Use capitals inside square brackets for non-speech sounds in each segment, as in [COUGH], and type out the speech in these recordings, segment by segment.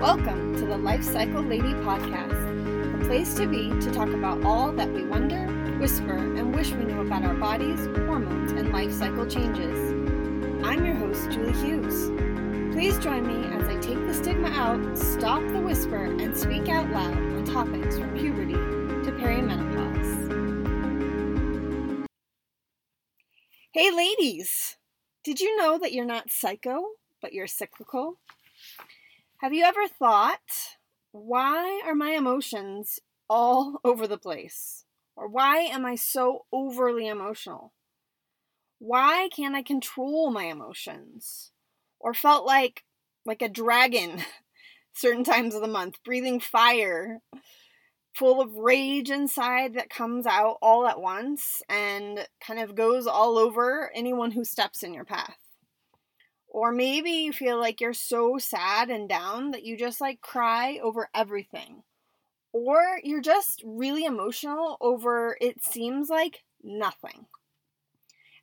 Welcome to the Life Cycle Lady podcast, a place to be to talk about all that we wonder, whisper, and wish we knew about our bodies, hormones, and life cycle changes. I'm your host, Julie Hughes. Please join me as I take the stigma out, stop the whisper, and speak out loud on topics from puberty to perimenopause. Hey, ladies! Did you know that you're not psycho, but you're cyclical? Have you ever thought, why are my emotions all [LAUGHS] over the place? Or why am I so overly emotional? Why can't I control my emotions? Or felt like like a dragon [LAUGHS] certain times of the month, breathing fire, full of rage inside that comes out all at once and kind of goes all over anyone who steps in your path. Or maybe you feel like you're so sad and down that you just like cry over everything. Or you're just really emotional over it seems like nothing.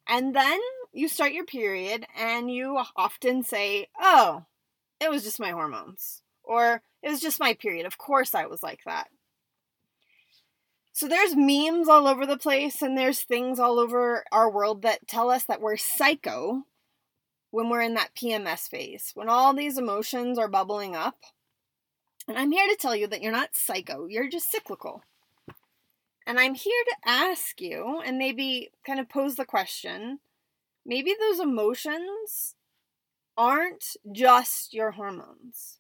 And then you start your period and you often say, Oh, it was just my hormones. Or it was just my period. Of course I was like that. So there's memes all over the place and there's things all over our world that tell us that we're psycho when we're in that PMS phase, when all these emotions are bubbling up. And I'm here to tell you that you're not psycho, you're just cyclical. And I'm here to ask you and maybe kind of pose the question maybe those emotions aren't just your hormones.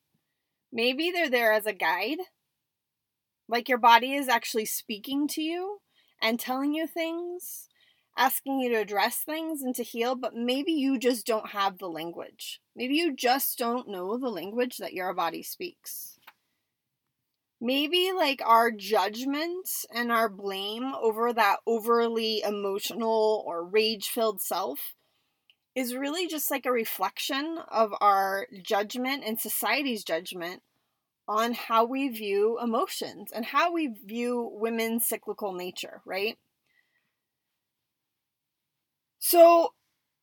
Maybe they're there as a guide. Like your body is actually speaking to you and telling you things asking you to address things and to heal, but maybe you just don't have the language. Maybe you just don't know the language that your body speaks. Maybe like our judgment and our blame over that overly emotional or rage filled self is really just like a reflection of our judgment and society's judgment on how we view emotions and how we view women's cyclical nature, right? So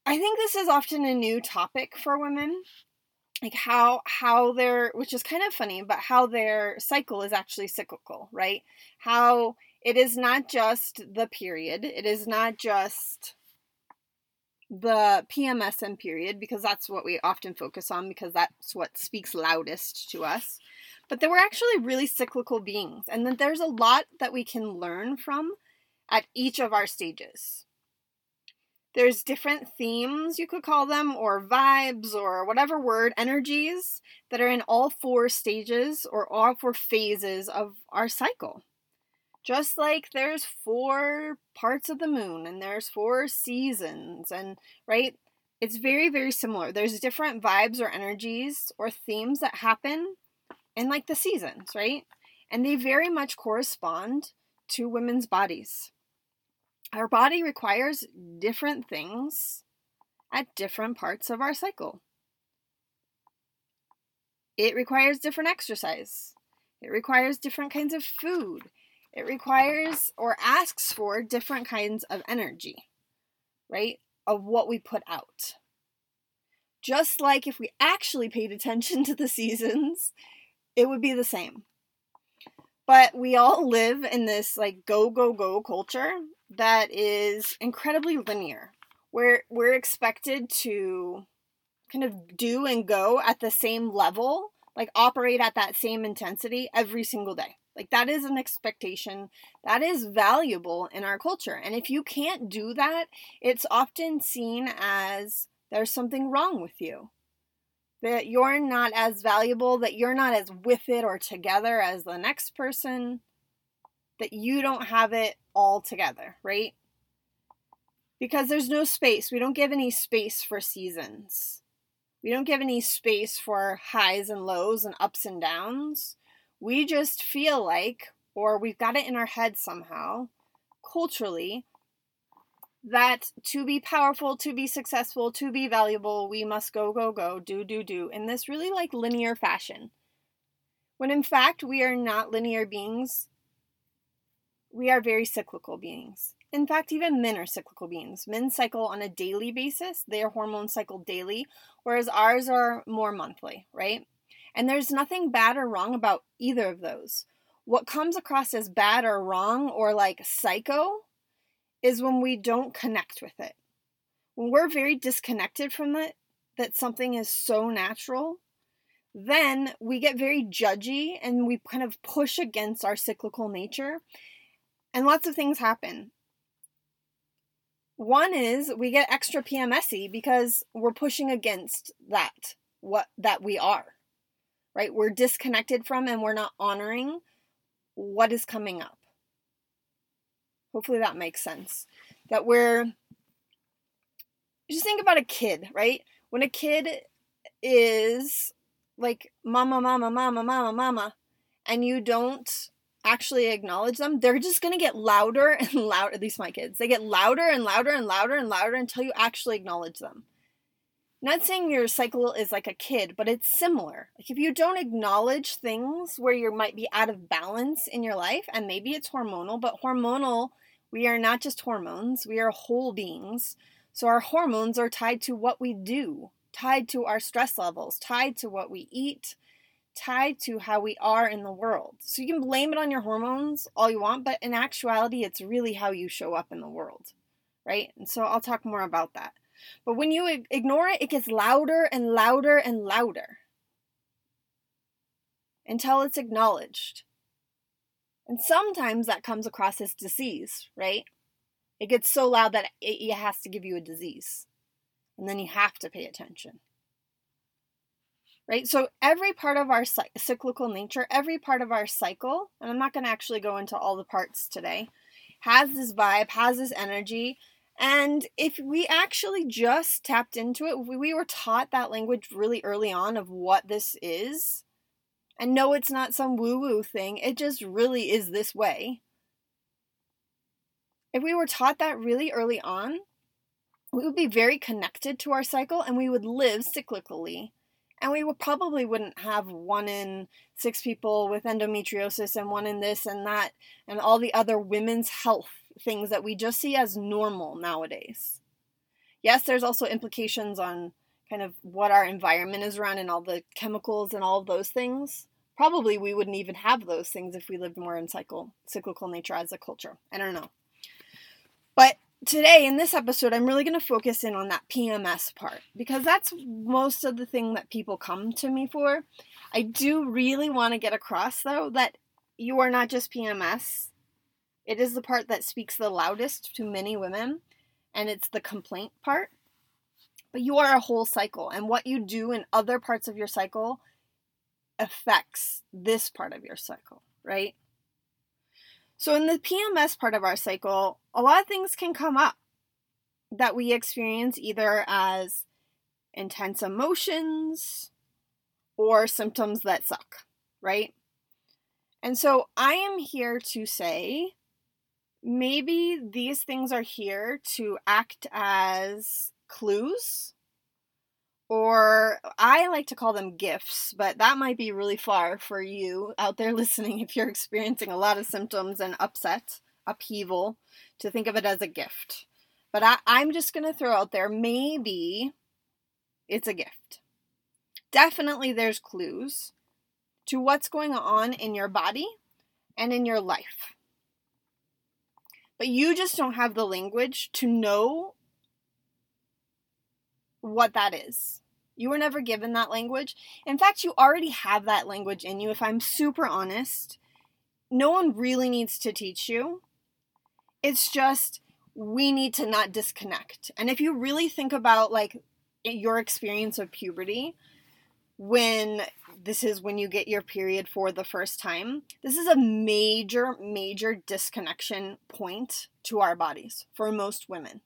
I think this is often a new topic for women. Like how how their which is kind of funny, but how their cycle is actually cyclical, right? How it is not just the period, it is not just the PMSM period because that's what we often focus on because that's what speaks loudest to us. But that we're actually really cyclical beings and that there's a lot that we can learn from at each of our stages there's different themes you could call them or vibes or whatever word energies that are in all four stages or all four phases of our cycle. Just like there's four parts of the moon and there's four seasons and right? It's very very similar. There's different vibes or energies or themes that happen in like the seasons right? And they very much correspond to women's bodies our body requires different things at different parts of our cycle. It requires different exercise. It requires different kinds of food. It requires or asks for different kinds of energy, right? Of what we put out. Just like if we actually paid attention [LAUGHS] to the seasons, it would be the same. But we all live in this like go, go, go culture that is incredibly linear. Where we're expected to kind of do and go at the same level, like operate at that same intensity every single day. Like that is an expectation that is valuable in our culture. And if you can't do that, it's often seen as there's something wrong with you. That you're not as valuable, that you're not as with it or together as the next person, that you don't have it all together, right? Because there's no space. We don't give any space for seasons. We don't give any space for highs and lows and ups and downs. We just feel like, or we've got it in our head somehow, culturally, that to be powerful, to be successful, to be valuable, we must go, go, go, do, do, do in this really like linear fashion. When in fact, we are not linear beings we are very cyclical beings. In fact, even men are cyclical beings. Men cycle on a daily basis, their hormones cycle daily, whereas ours are more monthly, right? And there's nothing bad or wrong about either of those. What comes across as bad or wrong or like psycho is when we don't connect with it. When we're very disconnected from it, that something is so natural, then we get very judgy and we kind of push against our cyclical nature. And lots of things happen. One is we get extra PMSy because we're pushing against that what that we are. Right? We're disconnected from and we're not honoring what is coming up. Hopefully that makes sense. That we're just think about a kid, right? When a kid is like mama, mama, mama, mama, mama, and you don't actually acknowledge them, they're just going to get louder [LAUGHS] and louder. At least my kids, they get louder and louder and louder and louder until you actually acknowledge them. Not saying your cycle is like a kid, but it's similar. Like if you don't acknowledge things where you might be out of balance in your life, and maybe it's hormonal, but hormonal, we are not just hormones, we are whole beings. So our hormones are tied to what we do, tied to our stress levels, tied to what we eat, tied to how we are in the world. So you can blame it on your hormones all you want, but in actuality, it's really how you show up in the world, right? And so I'll talk more about that. But when you ignore it, it gets louder and louder and louder until it's acknowledged. And sometimes that comes across as disease, right? It gets so loud that it, it has to give you a disease. And then you have to pay attention. Right? So every part of our cyclical nature, every part of our cycle, and I'm not going to actually go into all the parts today, has this vibe, has this energy. And if we actually just tapped into it, we were taught that language really early on of what this is, and no, it's not some woo woo thing, it just really is this way. If we were taught that really early on, we would be very connected to our cycle and we would live cyclically. And we would probably wouldn't have one in six people with endometriosis and one in this and that and all the other women's health things that we just see as normal nowadays. Yes, there's also implications on kind of what our environment is around and all the chemicals and all of those things. Probably we wouldn't even have those things if we lived more in cycle cyclical nature as a culture. I don't know. But today in this episode i'm really going to focus in on that pms part because that's most of the thing that people come to me for. I do really want to get across though that you are not just pms it is the part that speaks the loudest to many women and it's the complaint part. But you are a whole cycle and what you do in other parts of your cycle affects this part of your cycle right so, in the PMS part of our cycle, a lot of things can come up that we experience either as intense emotions or symptoms that suck, right? And so, I am here to say maybe these things are here to act as clues or I like to call them gifts, but that might be really far for you out there [LAUGHS] listening if you're experiencing a lot of symptoms and upset, upheaval, to think of it as a gift. But I, I'm just going to throw out there maybe it's a gift. Definitely there's clues to what's going on in your body and in your life. But you just don't have the language to know what that is. You were never given that language. In fact, you already have that language in you, if I'm super honest. No one really needs to teach you. It's just we need to not disconnect. And if you really think about like your experience of puberty, when this is when you get your period for the first time, this is a major, major disconnection point to our bodies for most women.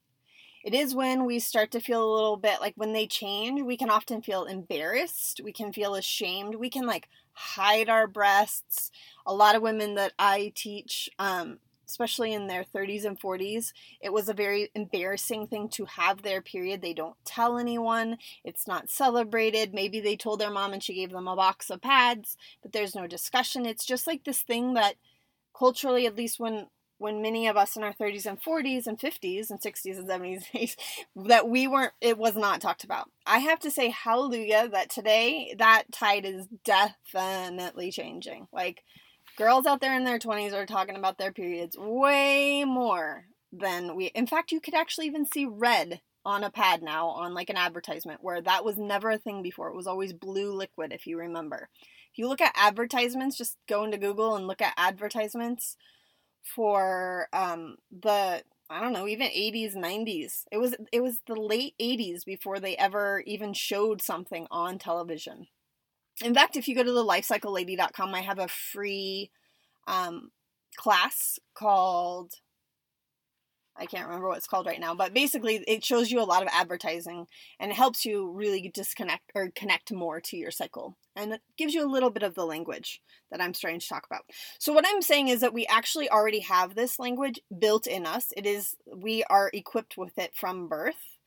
It is when we start to feel a little bit like when they change, we can often feel embarrassed. We can feel ashamed. We can like hide our breasts. A lot of women that I teach, um, especially in their 30s and 40s, it was a very embarrassing thing to have their period. They don't tell anyone, it's not celebrated. Maybe they told their mom and she gave them a box of pads, but there's no discussion. It's just like this thing that culturally, at least when when many of us in our 30s and 40s and 50s and 60s and 70s that we weren't it was not talked about. I have to say hallelujah that today that tide is definitely changing. Like girls out there in their 20s are talking about their periods way more than we in fact you could actually even see red on a pad now on like an advertisement where that was never a thing before. It was always blue liquid if you remember. If you look at advertisements just go into google and look at advertisements for um, the I don't know, even 80s, 90s. It was it was the late 80s before they ever even showed something on television. In fact, if you go to the lifecyclelady.com, I have a free um, class called I can't remember what it's called right now, but basically it shows you a lot of advertising and it helps you really disconnect or connect more to your cycle. And it gives you a little bit of the language that I'm starting to talk about. So what I'm saying is that we actually already have this language built in us. It is we are equipped with it from birth.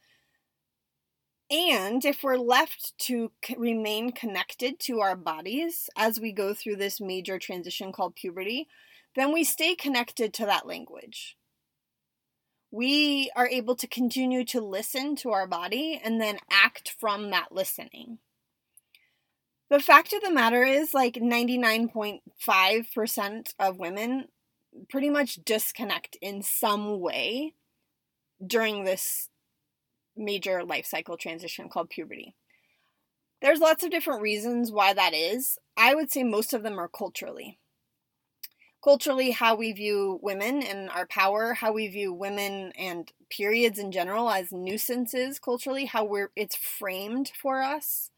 And if we're left to remain connected to our bodies as we go through this major transition called puberty, then we stay connected to that language we are able to continue to listen to our body and then act from that listening. The fact of the matter is, like 99.5% of women pretty much disconnect in some way during this major life cycle transition called puberty. There's lots of different reasons why that is. I would say most of them are culturally culturally how we view women and our power, how we view women and periods in general as nuisances culturally, how we're it's framed for us.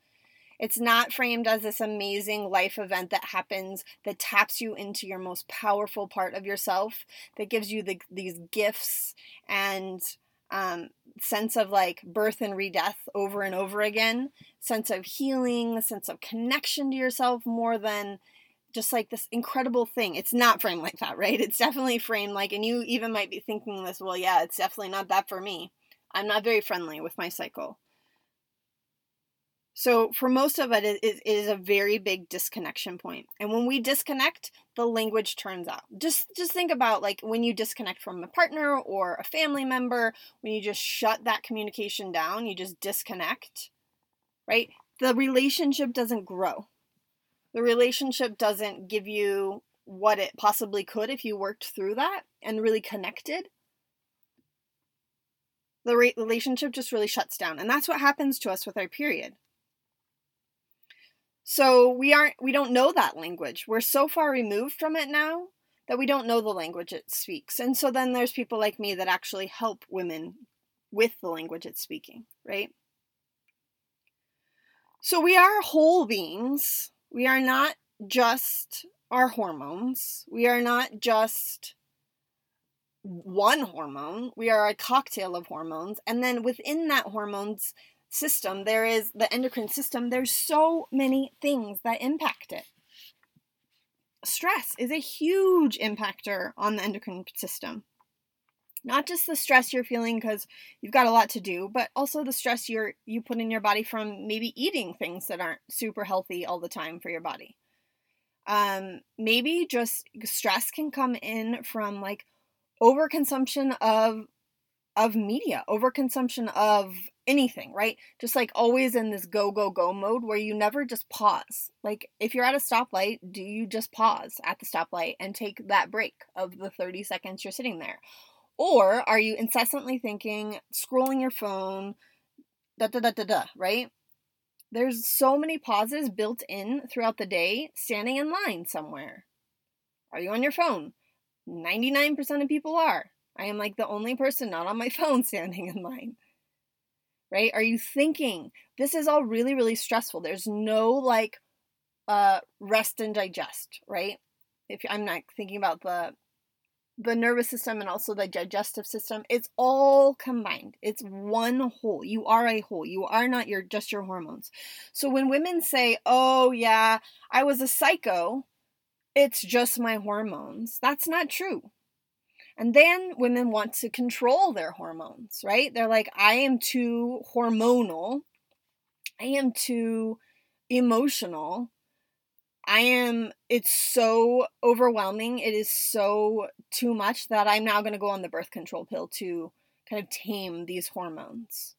It's not framed as this amazing life event that happens that taps you into your most powerful part of yourself, that gives you the, these gifts and um, sense of like birth and redeath over and over again, sense of healing, sense of connection to yourself more than just like this incredible thing. It's not framed like that, right? It's definitely framed like, and you even might be thinking this, well, yeah, it's definitely not that for me. I'm not very friendly with my cycle. So, for most of it, it, is a very big disconnection point. And when we disconnect, the language turns out. Just, just think about like when you disconnect from a partner or a family member, when you just shut that communication down, you just disconnect, right? The relationship doesn't grow the relationship doesn't give you what it possibly could if you worked through that and really connected. The re- relationship just really shuts down and that's what happens to us with our period. So we aren't we don't know that language. We're so far removed from it now that we don't know the language it speaks. And so then there's people like me that actually help women with the language it's speaking right? So we are whole beings we are not just our hormones. We are not just one hormone. We are a cocktail of hormones. And then within that hormones system, there is the endocrine system. There's so many things that impact it. Stress is a huge impactor on the endocrine system not just the stress you're feeling because you've got a lot to do but also the stress you're you put in your body from maybe eating things that aren't super healthy all the time for your body. Um maybe just stress can come in from like overconsumption of of media overconsumption of anything right? Just like always in this go go go mode where you never just pause. Like if you're at a stoplight do you just pause at the stoplight and take that break of the 30 seconds you're sitting there or are you incessantly thinking, scrolling your phone, da da da da da, right? There's so many pauses built in throughout the day, standing in line somewhere. Are you on your phone? 99% of people are. I am like the only person not on my [LAUGHS] phone standing in line. Right? Are you thinking? This is all really, really stressful. There's no like uh, rest and digest, right? If I'm not thinking about the the nervous system and also the digestive system it's all combined. It's one whole. You are a whole. You are not your just your hormones. So when women say oh yeah i was a psycho it's just my hormones. That's not true. And then women want to control their hormones right? They're like i am too hormonal. I am too emotional I am, it's so overwhelming. It is so too much that I'm now going to go on the birth control pill to kind of tame these hormones.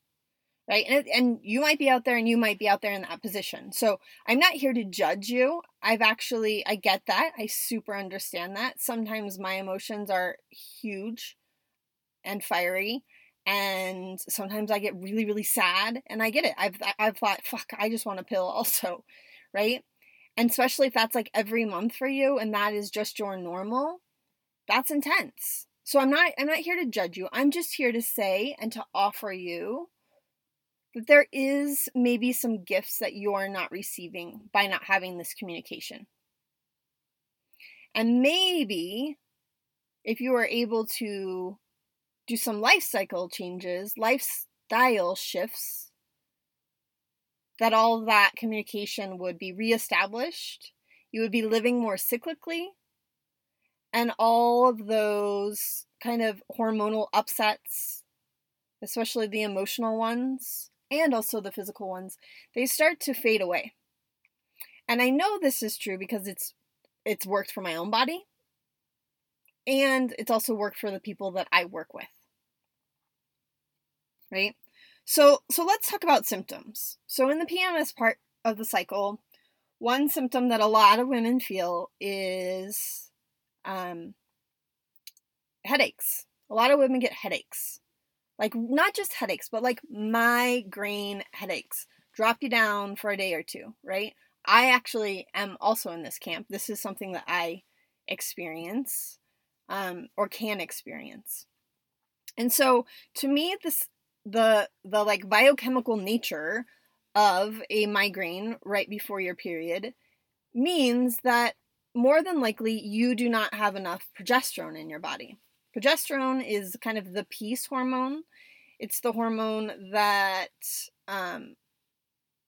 Right. And, and you might be out there and you might be out there in that position. So I'm not here to judge you. I've actually, I get that. I super understand that. Sometimes my emotions are huge and fiery and sometimes I get really really sad and I get it. I've I've thought fuck, I just want a pill also, right? And especially if that's like every month for you and that is just your normal, that's intense. So I'm not I'm not here to judge you. I'm just here to say and to offer you that there is maybe some gifts that you're not receiving by not having this communication. And maybe if you are able to do some life cycle changes, lifestyle shifts, that all that communication would be reestablished. You would be living more cyclically, and all of those kind of hormonal upsets, especially the emotional ones and also the physical ones, they start to fade away. And I know this is true because it's it's worked for my own body and it's also worked for the people that I work with right? So so let's talk about symptoms. So in the PMS part of the cycle, one symptom that a lot of women feel is um, headaches. A lot of women get headaches. Like not just headaches, but like migraine headaches. Drop you down for a day or two, right? I actually am also in this camp. This is something that I experience um, or can experience. And so to me, this the the like biochemical nature of a migraine right before your period means that more than likely you do not have enough progesterone in your body. Progesterone is kind of the peace hormone. It's the hormone that um,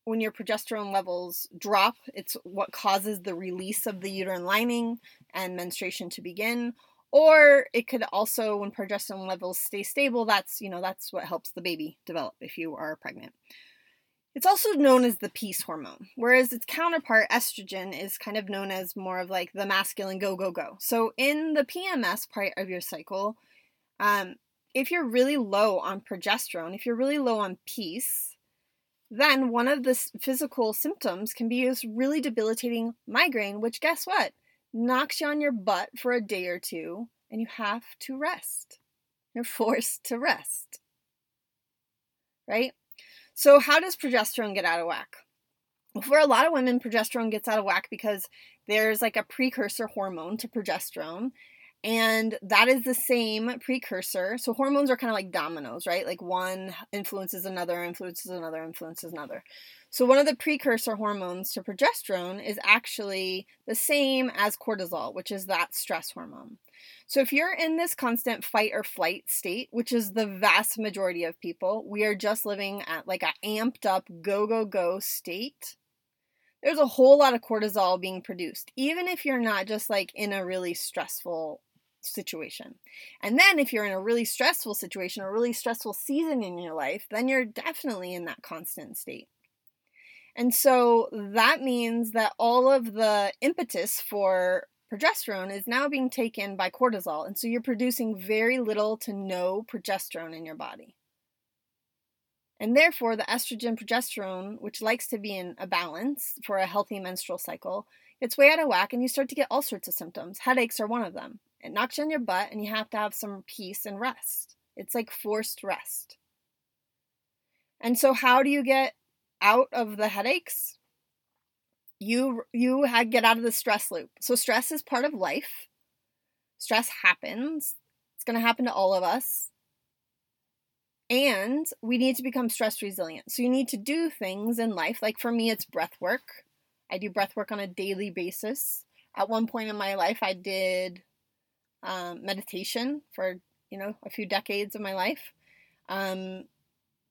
when your progesterone levels drop, it's what causes the release of the uterine lining and menstruation to begin, or it could also when progesterone levels stay stable that's you know that's what helps the baby develop if you are pregnant. It's also known as the peace hormone whereas its counterpart estrogen is kind of known as more of like the masculine go go go. So in the pms part of your cycle um, if you're really low on progesterone if you're really low on peace then one of the physical symptoms can be this really debilitating migraine which guess what knocks you on your butt for a day or two, and you have to rest. You're forced to rest. Right? So, how does progesterone get out of whack? Well, for a lot of women, progesterone gets out of whack because there's like a precursor hormone to progesterone, and that is the same precursor. So, hormones are kind of like dominoes, right? Like one influences another, influences another, influences another. So, one of the precursor hormones to progesterone is actually the same as cortisol, which is that stress hormone. So, if you're in this constant fight or flight state, which is the vast majority of people, we are just living at like a amped up go, go, go state. There's a whole lot of cortisol being produced, even if you're not just like in a really stressful situation. And then if you're in a really stressful situation, a really stressful season in your life, then you're definitely in that constant state. And so that means that all of the impetus for progesterone is now being taken by cortisol. And so you're producing very little to no progesterone in your body. And therefore, the estrogen progesterone, which likes to be in a balance for a healthy menstrual cycle, gets way out of whack and you start to get all sorts of symptoms. Headaches are one of them. It knocks you on your butt and you have to have some peace and rest. It's like forced rest. And so, how do you get out of the headaches, you you get out of the stress loop. So stress is part of life. Stress happens. It's going to happen to all of us. And we need to become stress resilient. So you need to do things in life. Like for me, it's breath work. I do breath work on a daily basis. At one point in my life, I did um, meditation for you know a few decades of my life. Um,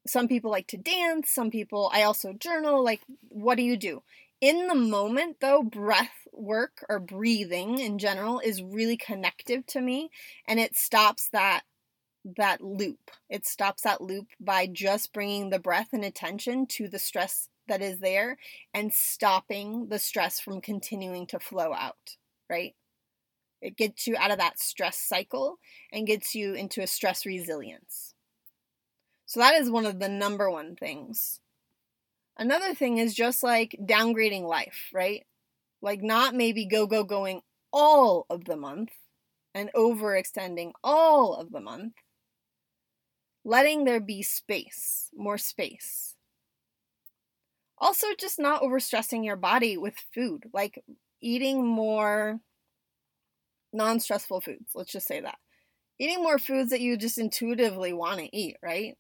some people like to dance, some people, I also journal. Like, what do you do? In the moment, though, breath work or breathing in general is really connective to me and it stops that that loop. It stops that loop by just bringing the breath and attention to the stress that is there and stopping the stress from continuing to flow out, right? It gets you out of that stress cycle and gets you into a stress resilience. So that is one of the number one things. Another thing is just like downgrading life, right? Like not maybe go go going all of the month and overextending all of the month. Letting there be space, more space. Also, just not overstressing your body with food, like eating more non stressful foods. Let's just say that. Eating more foods that you just intuitively want to eat, right?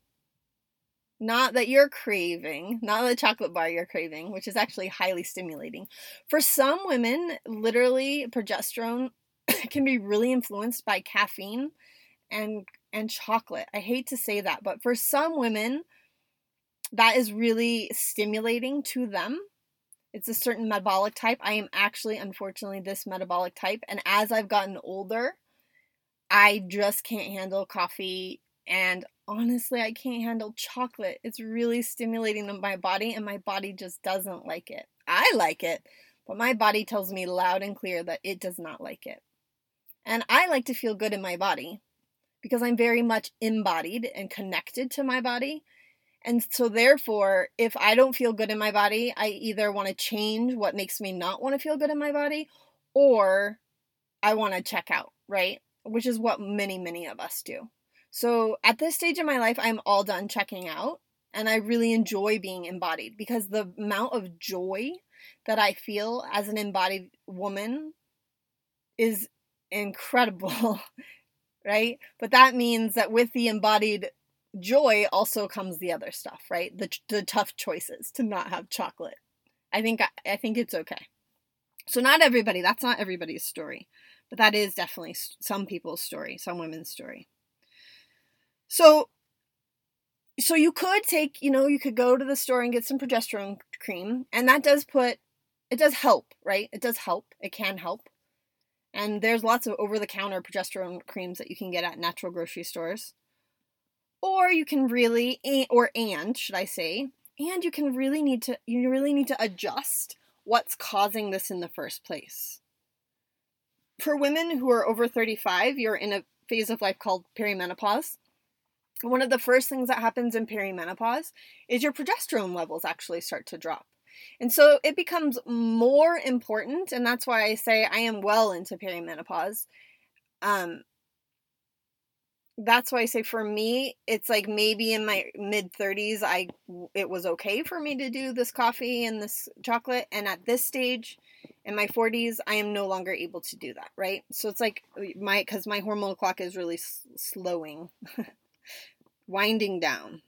Not that you're craving, not the chocolate bar you're craving, which is actually highly stimulating. For some women, literally progesterone [COUGHS] can be really influenced by caffeine and and chocolate. I hate to say that, but for some women that is really stimulating to them. It's a certain metabolic type. I am actually unfortunately this metabolic type and as I've gotten older, I just can't handle coffee and honestly, I can't handle chocolate. It's really stimulating to my body, and my body just doesn't like it. I like it, but my body tells me loud and clear that it does not like it. And I like to feel good in my body because I'm very much embodied and connected to my body. And so, therefore, if I don't feel good in my body, I either want to change what makes me not want to feel good in my body or I want to check out, right? Which is what many, many of us do. So at this stage in my life, I'm all done checking out and I really enjoy being embodied because the amount of joy that I feel as an embodied woman is incredible, [LAUGHS] right? But that means that with the embodied joy also comes the other stuff, right? The the tough choices to not have chocolate. I think I think it's okay. So not everybody, that's not everybody's story, but that is definitely some people's story, some women's story. So so you could take, you know, you could go to the store and get some progesterone cream, and that does put it does help, right? It does help. It can help. And there's lots of over the counter progesterone creams that you can get at natural grocery stores. Or you can really or and should I say, and you can really need to you really need to adjust what's causing this in the first place. For women who are over 35, you're in a phase of life called perimenopause one of the first things that happens in perimenopause is your progesterone levels actually start to drop. And so it becomes more important, and that's why I say I am well into perimenopause. Um, that's why I say for me, it's like maybe in my mid 30s, I it was okay for me to do this coffee and this chocolate, and at this stage, in my 40s, I am no longer able to do that. Right? So it's like my because my hormonal clock is really s- slowing. [LAUGHS] winding down.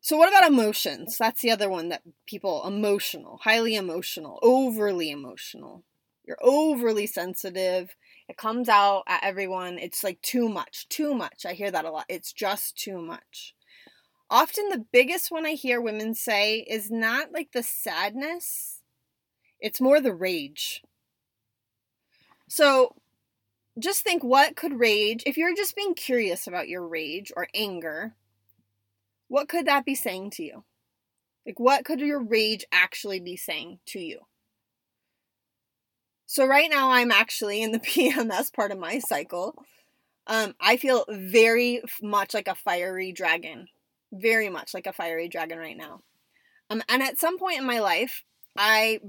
So, what about emotions? That's the other one that people emotional, highly emotional, overly emotional. You're overly sensitive. It comes out at everyone. It's like too much, too much. I hear that a lot. It's just too much. Often, the biggest one I hear women say is not like the sadness, it's more the rage. So, just think what could rage, if you're just being curious about your rage or anger, what could that be saying to you? Like, what could your rage actually be saying to you? So, right now, I'm actually in the [LAUGHS] PMS part of my cycle. Um, I feel very much like a fiery dragon. Very much like a fiery dragon right now. Um, and at some point in my life, I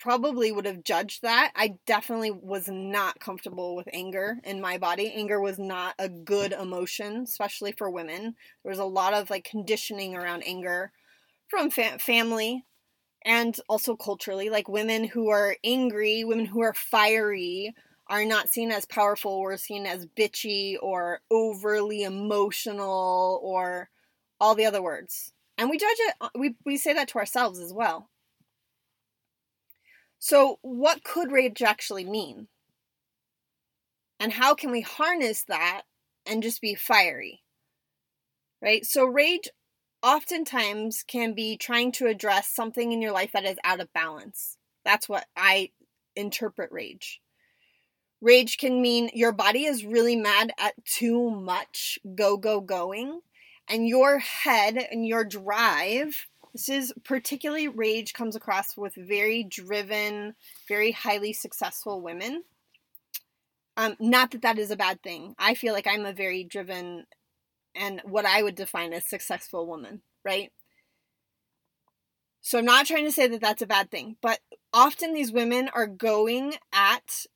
probably would have judged that. I definitely was not comfortable with anger in my body. Anger was not a good emotion, especially for women. There was a lot of like conditioning around anger from fa- family and also culturally. Like women who are angry, women who are fiery are not seen as powerful. We're seen as bitchy or overly emotional or all the other words. And we judge it, uh, we, we say that to ourselves as well. So, what could rage actually mean? And how can we harness that and just be fiery? Right? So, rage oftentimes can be trying to address something in your life that is out of balance. That's what I interpret rage. Rage can mean your body is really mad at too much go, go, going, and your head and your drive This is particularly rage comes across with very driven, very highly successful women. Um, not that that is a bad thing. I feel like I'm a very driven and what I would define as successful woman, right? So I'm not trying to say that that's a bad thing, but often these women are going at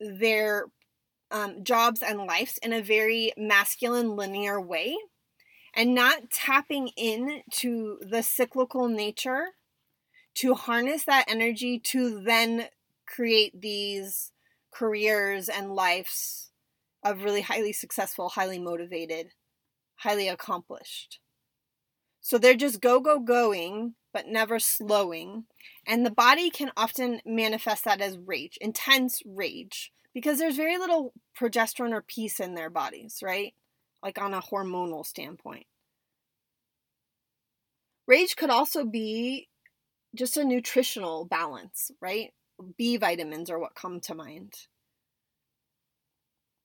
their um, jobs and lives in a very masculine, linear way and not tapping in to the cyclical nature to harness that energy to then create these careers and lives of really highly successful, highly motivated, highly accomplished. So they're just go, go, going, but never slowing. And the body can often manifest that as rage, intense rage, because there's very little progesterone or peace in their bodies, right? Like on a hormonal standpoint. Rage could also be just a nutritional balance, right? B vitamins are what come to mind.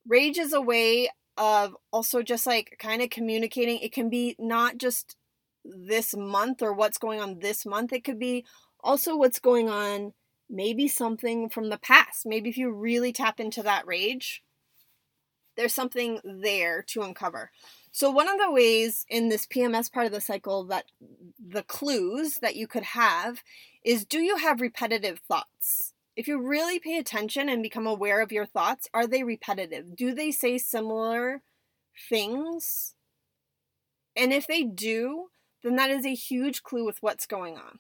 Rage is a way of also just like kind of communicating. It can be not just this month or what's going on this month, it could be also what's going on, maybe something from the past. Maybe if you really tap into that rage, there's something there to uncover. So, one of the ways in this PMS part of the cycle that the clues that you could have is do you have repetitive thoughts? If you really pay attention and become aware of your thoughts, are they repetitive? Do they say similar things? And if they do, then that is a huge clue with what's going on.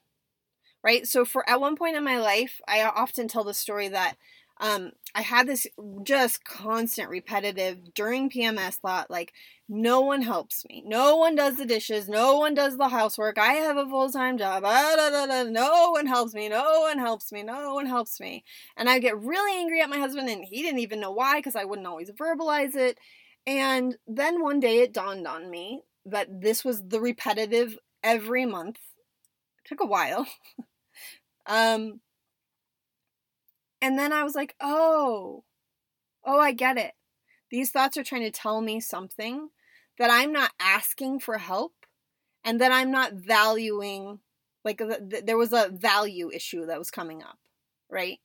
Right? So for at one point in my life, I often tell the story that um, I had this just constant repetitive during PMS thought like, no one helps me. No one does the dishes. No one does the housework. I have a full time job. Ah, da, da, da. No one helps me. No one helps me. No one helps me. And I get really angry at my husband, and he didn't even know why because I wouldn't always verbalize it. And then one day it dawned on me that this was the repetitive every month. It took a while. [LAUGHS] um, and then I was like, oh, oh, I get it. These thoughts are trying to tell me something that I'm not asking for help and that I'm not valuing. Like, there was a value issue that was coming up, right?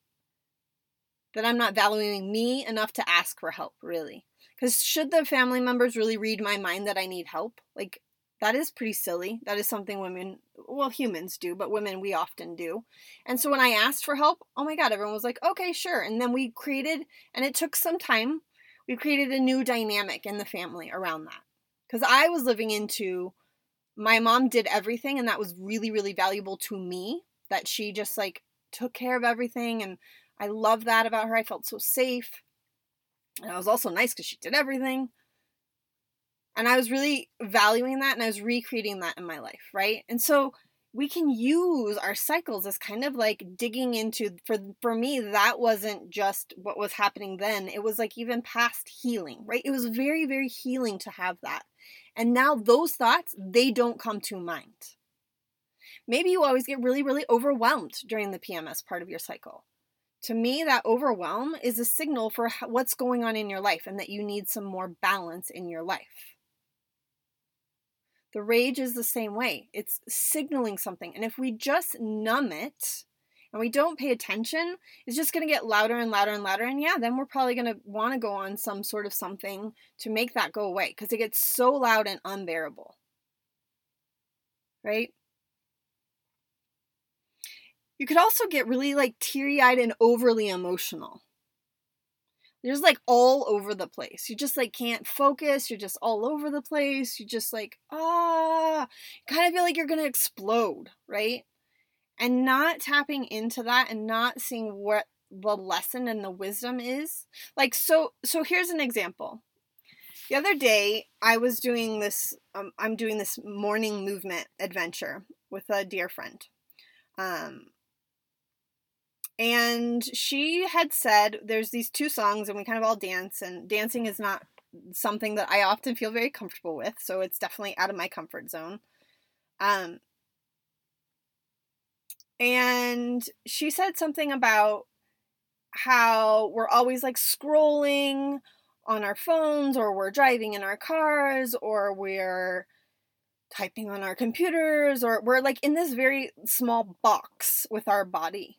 That I'm not valuing me enough to ask for help, really. Because should the family members really read my mind that I need help? Like, that is pretty silly. That is something women, well, humans do, but women we often do. And so when I asked for help, oh my God, everyone was like, okay, sure. And then we created, and it took some time, we created a new dynamic in the family around that. Because I was living into my mom did everything, and that was really, really valuable to me that she just like took care of everything. And I love that about her. I felt so safe. And I was also nice because she did everything. And I was really valuing that and I was recreating that in my life, right? And so we can use our cycles as kind of like digging into for for me that wasn't just what was happening then it was like even past healing right? It was very very healing to have that. And now those thoughts they don't come to mind. Maybe you always get really really overwhelmed during the pms part of your cycle. To me that overwhelm is a signal for what's going on in your life and that you need some more balance in your life the rage is the same way. It's signaling something. And if we just numb it and we don't pay attention, it's just going to get louder and louder and louder. And yeah, then we're probably going to want to go on some sort of something to make that go away because it gets so loud and unbearable. Right? You could also get really like teary eyed and overly emotional. You're just like all over the place. You just like can't focus. You're just all over the place. You just like, ah, kind of feel like you're going to explode, right? And not tapping into that and not seeing what the lesson and the wisdom is. Like, so, so here's an example. The other day, I was doing this, um, I'm doing this morning movement adventure with a dear friend. Um, and she had said there's these two songs and we kind of all dance and dancing is not something that I often feel very comfortable with, so it's definitely out of my comfort zone. Um and she said something about how we're always like scrolling on our phones or we're driving in our cars or we're typing on our computers or we're like in this very small box with our body.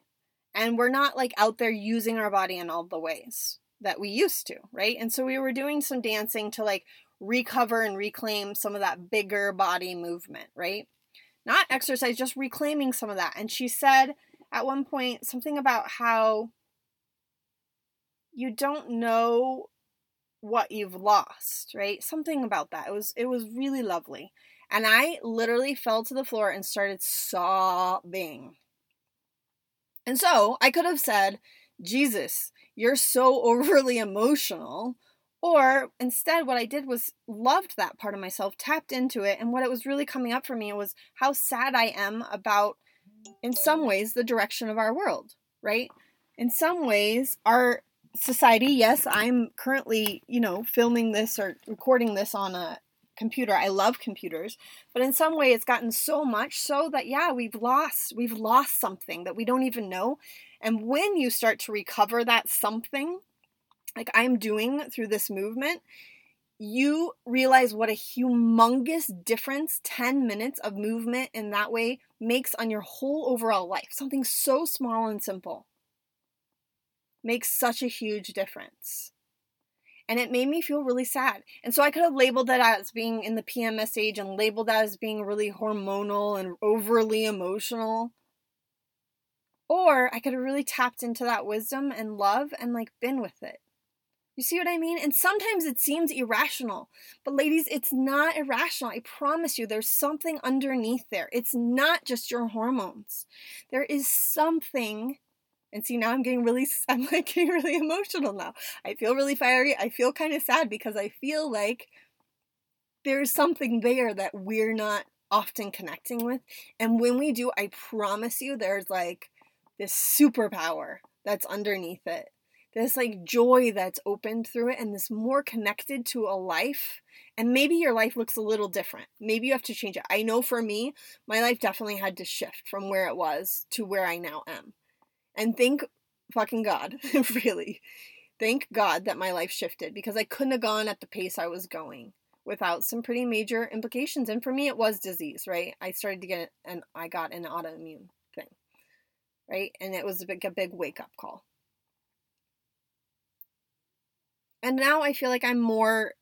And we're not like out there using our body in all the ways that we used to, right? And so we were doing some dancing to like recover and reclaim some of that bigger body movement, right? Not exercise, just reclaiming some of that. And she said at one point something about how you don't know what you've lost, right? Something about that. It was it was really lovely. And I literally fell to the floor and started sobbing. And so I could have said, Jesus, you're so [LAUGHS] overly emotional. Or instead, what I did was loved that part of myself, tapped into it. And what it was really coming up for me was how sad I am about, in some ways, the direction of our world, right? In some ways, our society, yes, I'm currently, you know, filming this or recording this on a computer. I love computers, but in some way it's gotten so much so that yeah, we've lost we've lost something that we don't even know. And when you start to recover that something, like I'm doing through this movement, you realize what a humongous difference 10 minutes of movement in that way makes on your whole overall life. Something so small and simple makes such a huge difference and it made me feel really sad. And so I could have labeled that as being in the PMS age and labeled that as being really hormonal and overly emotional. Or I could have really tapped into that wisdom and love and like been with it. You see what I mean? And sometimes it seems irrational. But ladies, it's not irrational. I promise you, there's something underneath there. It's not just your hormones. There is something and see, now I'm getting really, [LAUGHS] I'm like getting really emotional now. I feel really fiery. I feel kind of sad because I feel like there's something there that we're not often connecting with. And when we do, I promise you, there's like this superpower that's underneath it. This like joy that's opened through it and this more connected to a life. And maybe your life looks a little different. Maybe you have to change it. I know for me, my life definitely had to shift from where it was to where I now am. And thank fucking God, [LAUGHS] really. Thank God that my life shifted because I couldn't have gone at the pace I was going without some pretty major implications. And for me, it was disease, right? I started to get and I got an autoimmune thing, right? And it was a big, a big wake up call. And now I feel like I'm more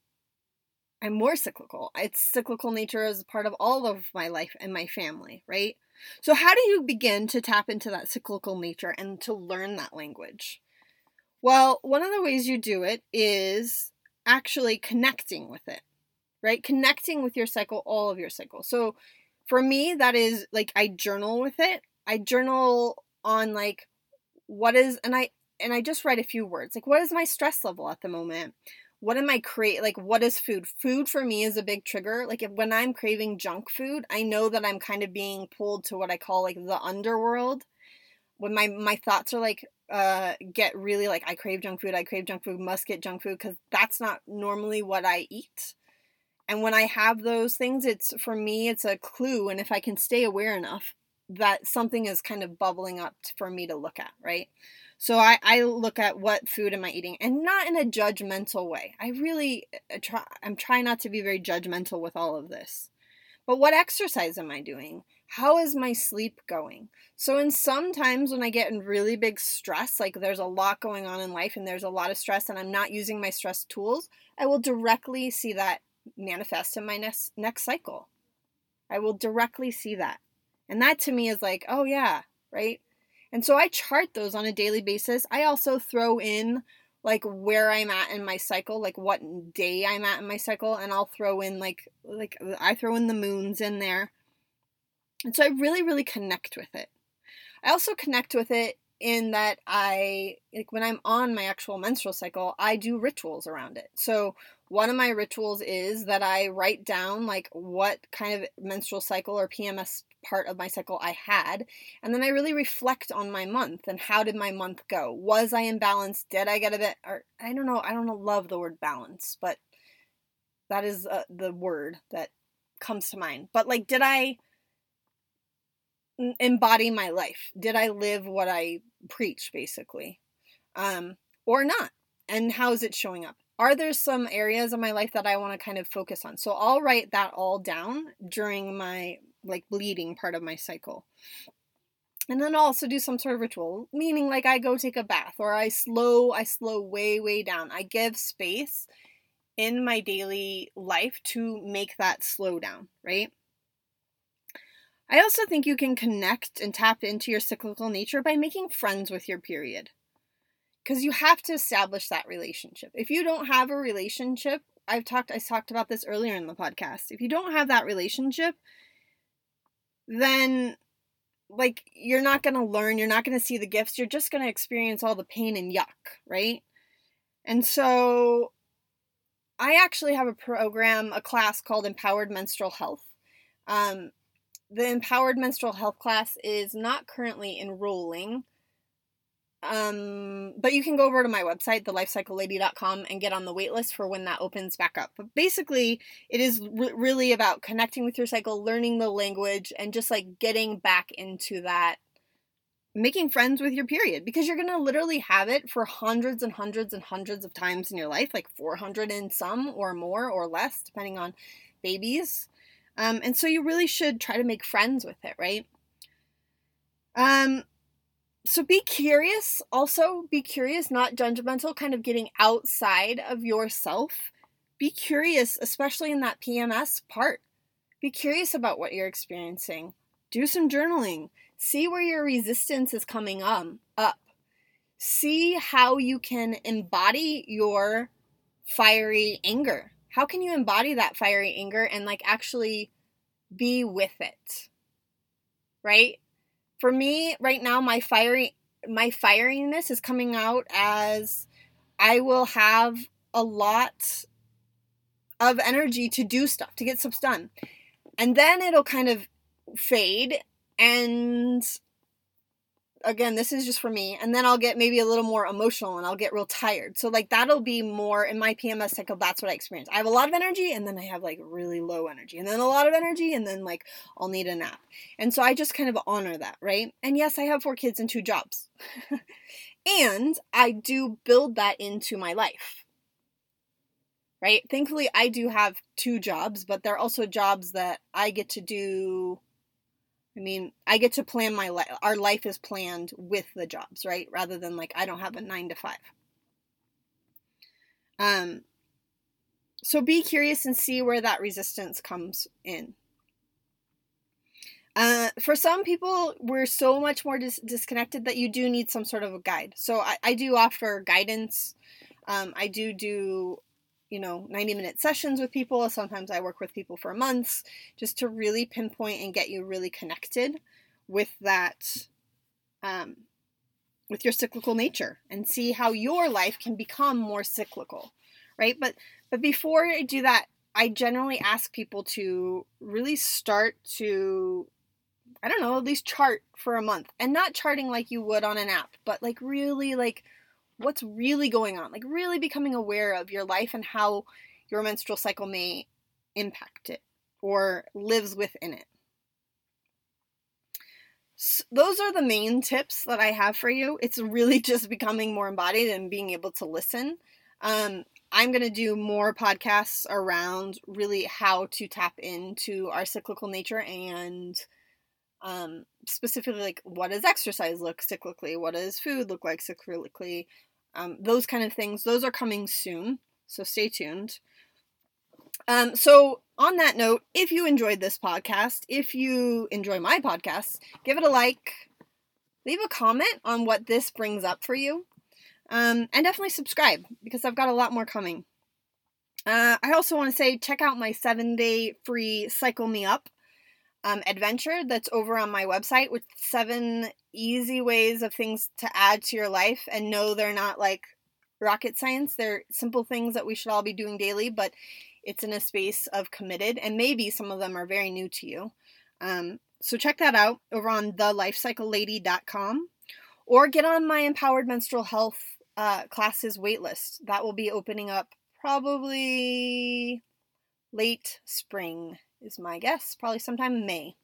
I'm more cyclical. It's cyclical nature as part of all of my life and my family, right? So, how do you begin to tap into that cyclical nature and to learn that language? Well, one of the ways you do it is actually connecting with it, right? Connecting with your cycle, all of your cycle. So, for me, that is like I journal with it. I journal on like what is, and I, and I just write a few words like what is my stress level at the moment what am I create like what is food? Food for me is a big trigger. Like if when I'm craving junk food, I know that I'm kind of being pulled to what I call like the underworld. When my my thoughts are like uh get really like I crave junk food, I crave junk food, must get junk food cuz that's not normally what I eat. And when I have those things, it's for me it's a clue and if I can stay aware enough that something is kind of bubbling up for me to look at, right? So I, I look at what food am I eating and not in a judgmental way. I really uh, try I'm trying not to be very judgmental with all of this. But what exercise am I doing? How is my sleep going? So in sometimes when I get in really big stress, like there's a lot going on in life and there's a lot of stress and I'm not using my stress tools, I will directly see that manifest in my next next cycle. I will directly see that. And that to me is like, oh yeah, right? And so I chart those on a daily basis. I also throw in like where I'm at in my cycle, like what day I'm at in my cycle, and I'll throw in like like I throw in the moons in there. And so I really really connect with it. I also connect with it in that I like when I'm on my actual menstrual cycle, I do rituals around it. So one of my rituals is that I write down like what kind of menstrual cycle or PMS part of my cycle I had. And then I really reflect on my month and how did my month go? Was I in balance? Did I get a bit, or I don't know, I don't love the word balance, but that is uh, the word that comes to mind. But like, did I embody my life? Did I live what I preach, basically? Um, or not? And how is it showing up? are there some areas of my life that I want to kind of focus on? So I'll write that all down during my like bleeding part of my cycle. And then I'll also do some sort of ritual, meaning like I go take a bath or I slow I slow way way down. I give space in my daily life to make that slow down, right? I also think you can connect and tap into your cyclical nature by making friends with your period. Because you have to establish that relationship. If you don't have a relationship, I've talked I talked about this earlier in the podcast. If you don't have that relationship, then like you're not going to learn, you're not going to see the gifts, you're just going to experience all the pain and yuck, right? And so I actually have a program, a class called Empowered Menstrual Health. Um, the Empowered Menstrual Health class is not currently enrolling. Um, but you can go over to my website, thelifecyclelady.com, and get on the waitlist for when that opens back up. But basically, it is re- really about connecting with your cycle, learning the language, and just like getting back into that, making friends with your period because you're gonna literally have it for hundreds and hundreds and hundreds of times in your life, like 400 in some or more or less, depending on babies. Um, and so you really should try to make friends with it, right? Um, so be curious, also be curious, not judgmental, kind of getting outside of yourself. Be curious, especially in that PMS part. Be curious about what you're experiencing. Do some journaling. See where your resistance is coming um, up. See how you can embody your fiery anger how can you embody that fiery anger and like actually be with it? Right? For me, right now, my fiery my fieriness is coming out as I will have a lot of energy to do stuff, to get stuff done. And then it'll kind of fade and again, this is just for me. And then I'll get maybe a little more emotional and I'll get real tired. So, like, that'll be more in my PMS cycle. That's what I experience. I have a lot of energy and then I have like really low energy, and then a lot of energy, and then like I'll need a nap. And so I just kind of honor that, right? And yes, I have four kids and two jobs. [LAUGHS] and I do build that into my life. Right? Thankfully, I do have two jobs, but they're also jobs that I get to do I mean, I get to plan my life. Our life is planned with the jobs, right? Rather than like I don't have a nine to five. Um, so be curious and see where that resistance comes in. Uh, for some people, we're so much more dis- disconnected that you do need some sort of a guide. So I, I do offer guidance. Um, I do do you know 90 minute sessions with people. Sometimes i work with people for months just to really pinpoint and get you really connected with that um, with your cyclical nature and see how your life can become more cyclical right? But but before i do that i generally ask people to really start to i don't know at least chart for a month and not charting like you would on an app but like really like what's really going on, like really becoming aware of your life and how your menstrual cycle may impact it or lives within it. So those are the main tips that I have for you. It's really [LAUGHS] just becoming more embodied and being able to listen. Um, I'm going to do more podcasts around really how to tap into our cyclical nature and um, specifically like what does exercise look cyclically? What does food look like cyclically? Um, those kind of things. Those are coming soon, so stay tuned. Um, so, on that note, if you enjoyed this podcast, if you enjoy my podcast, give it a like, leave a comment on what this brings up for you, um, and definitely subscribe because I've got a lot more coming. Uh, I also want to say check out my seven day free Cycle Me Up um, adventure that's over on my website with seven easy ways of things to add to your life and know they're not like rocket science. They're simple things that we should all be doing daily, but it's in a space of committed, and maybe some of them are very new to you. Um, so check that out over on thelifecyclelady.com or get on my Empowered Menstrual Health uh, classes waitlist. That will be opening up probably late spring is my guess, probably sometime May.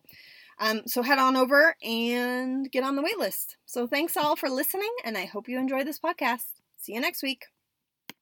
Um, so head on over and get on the wait list. So thanks all for listening, and I hope you enjoy this podcast. See you next week.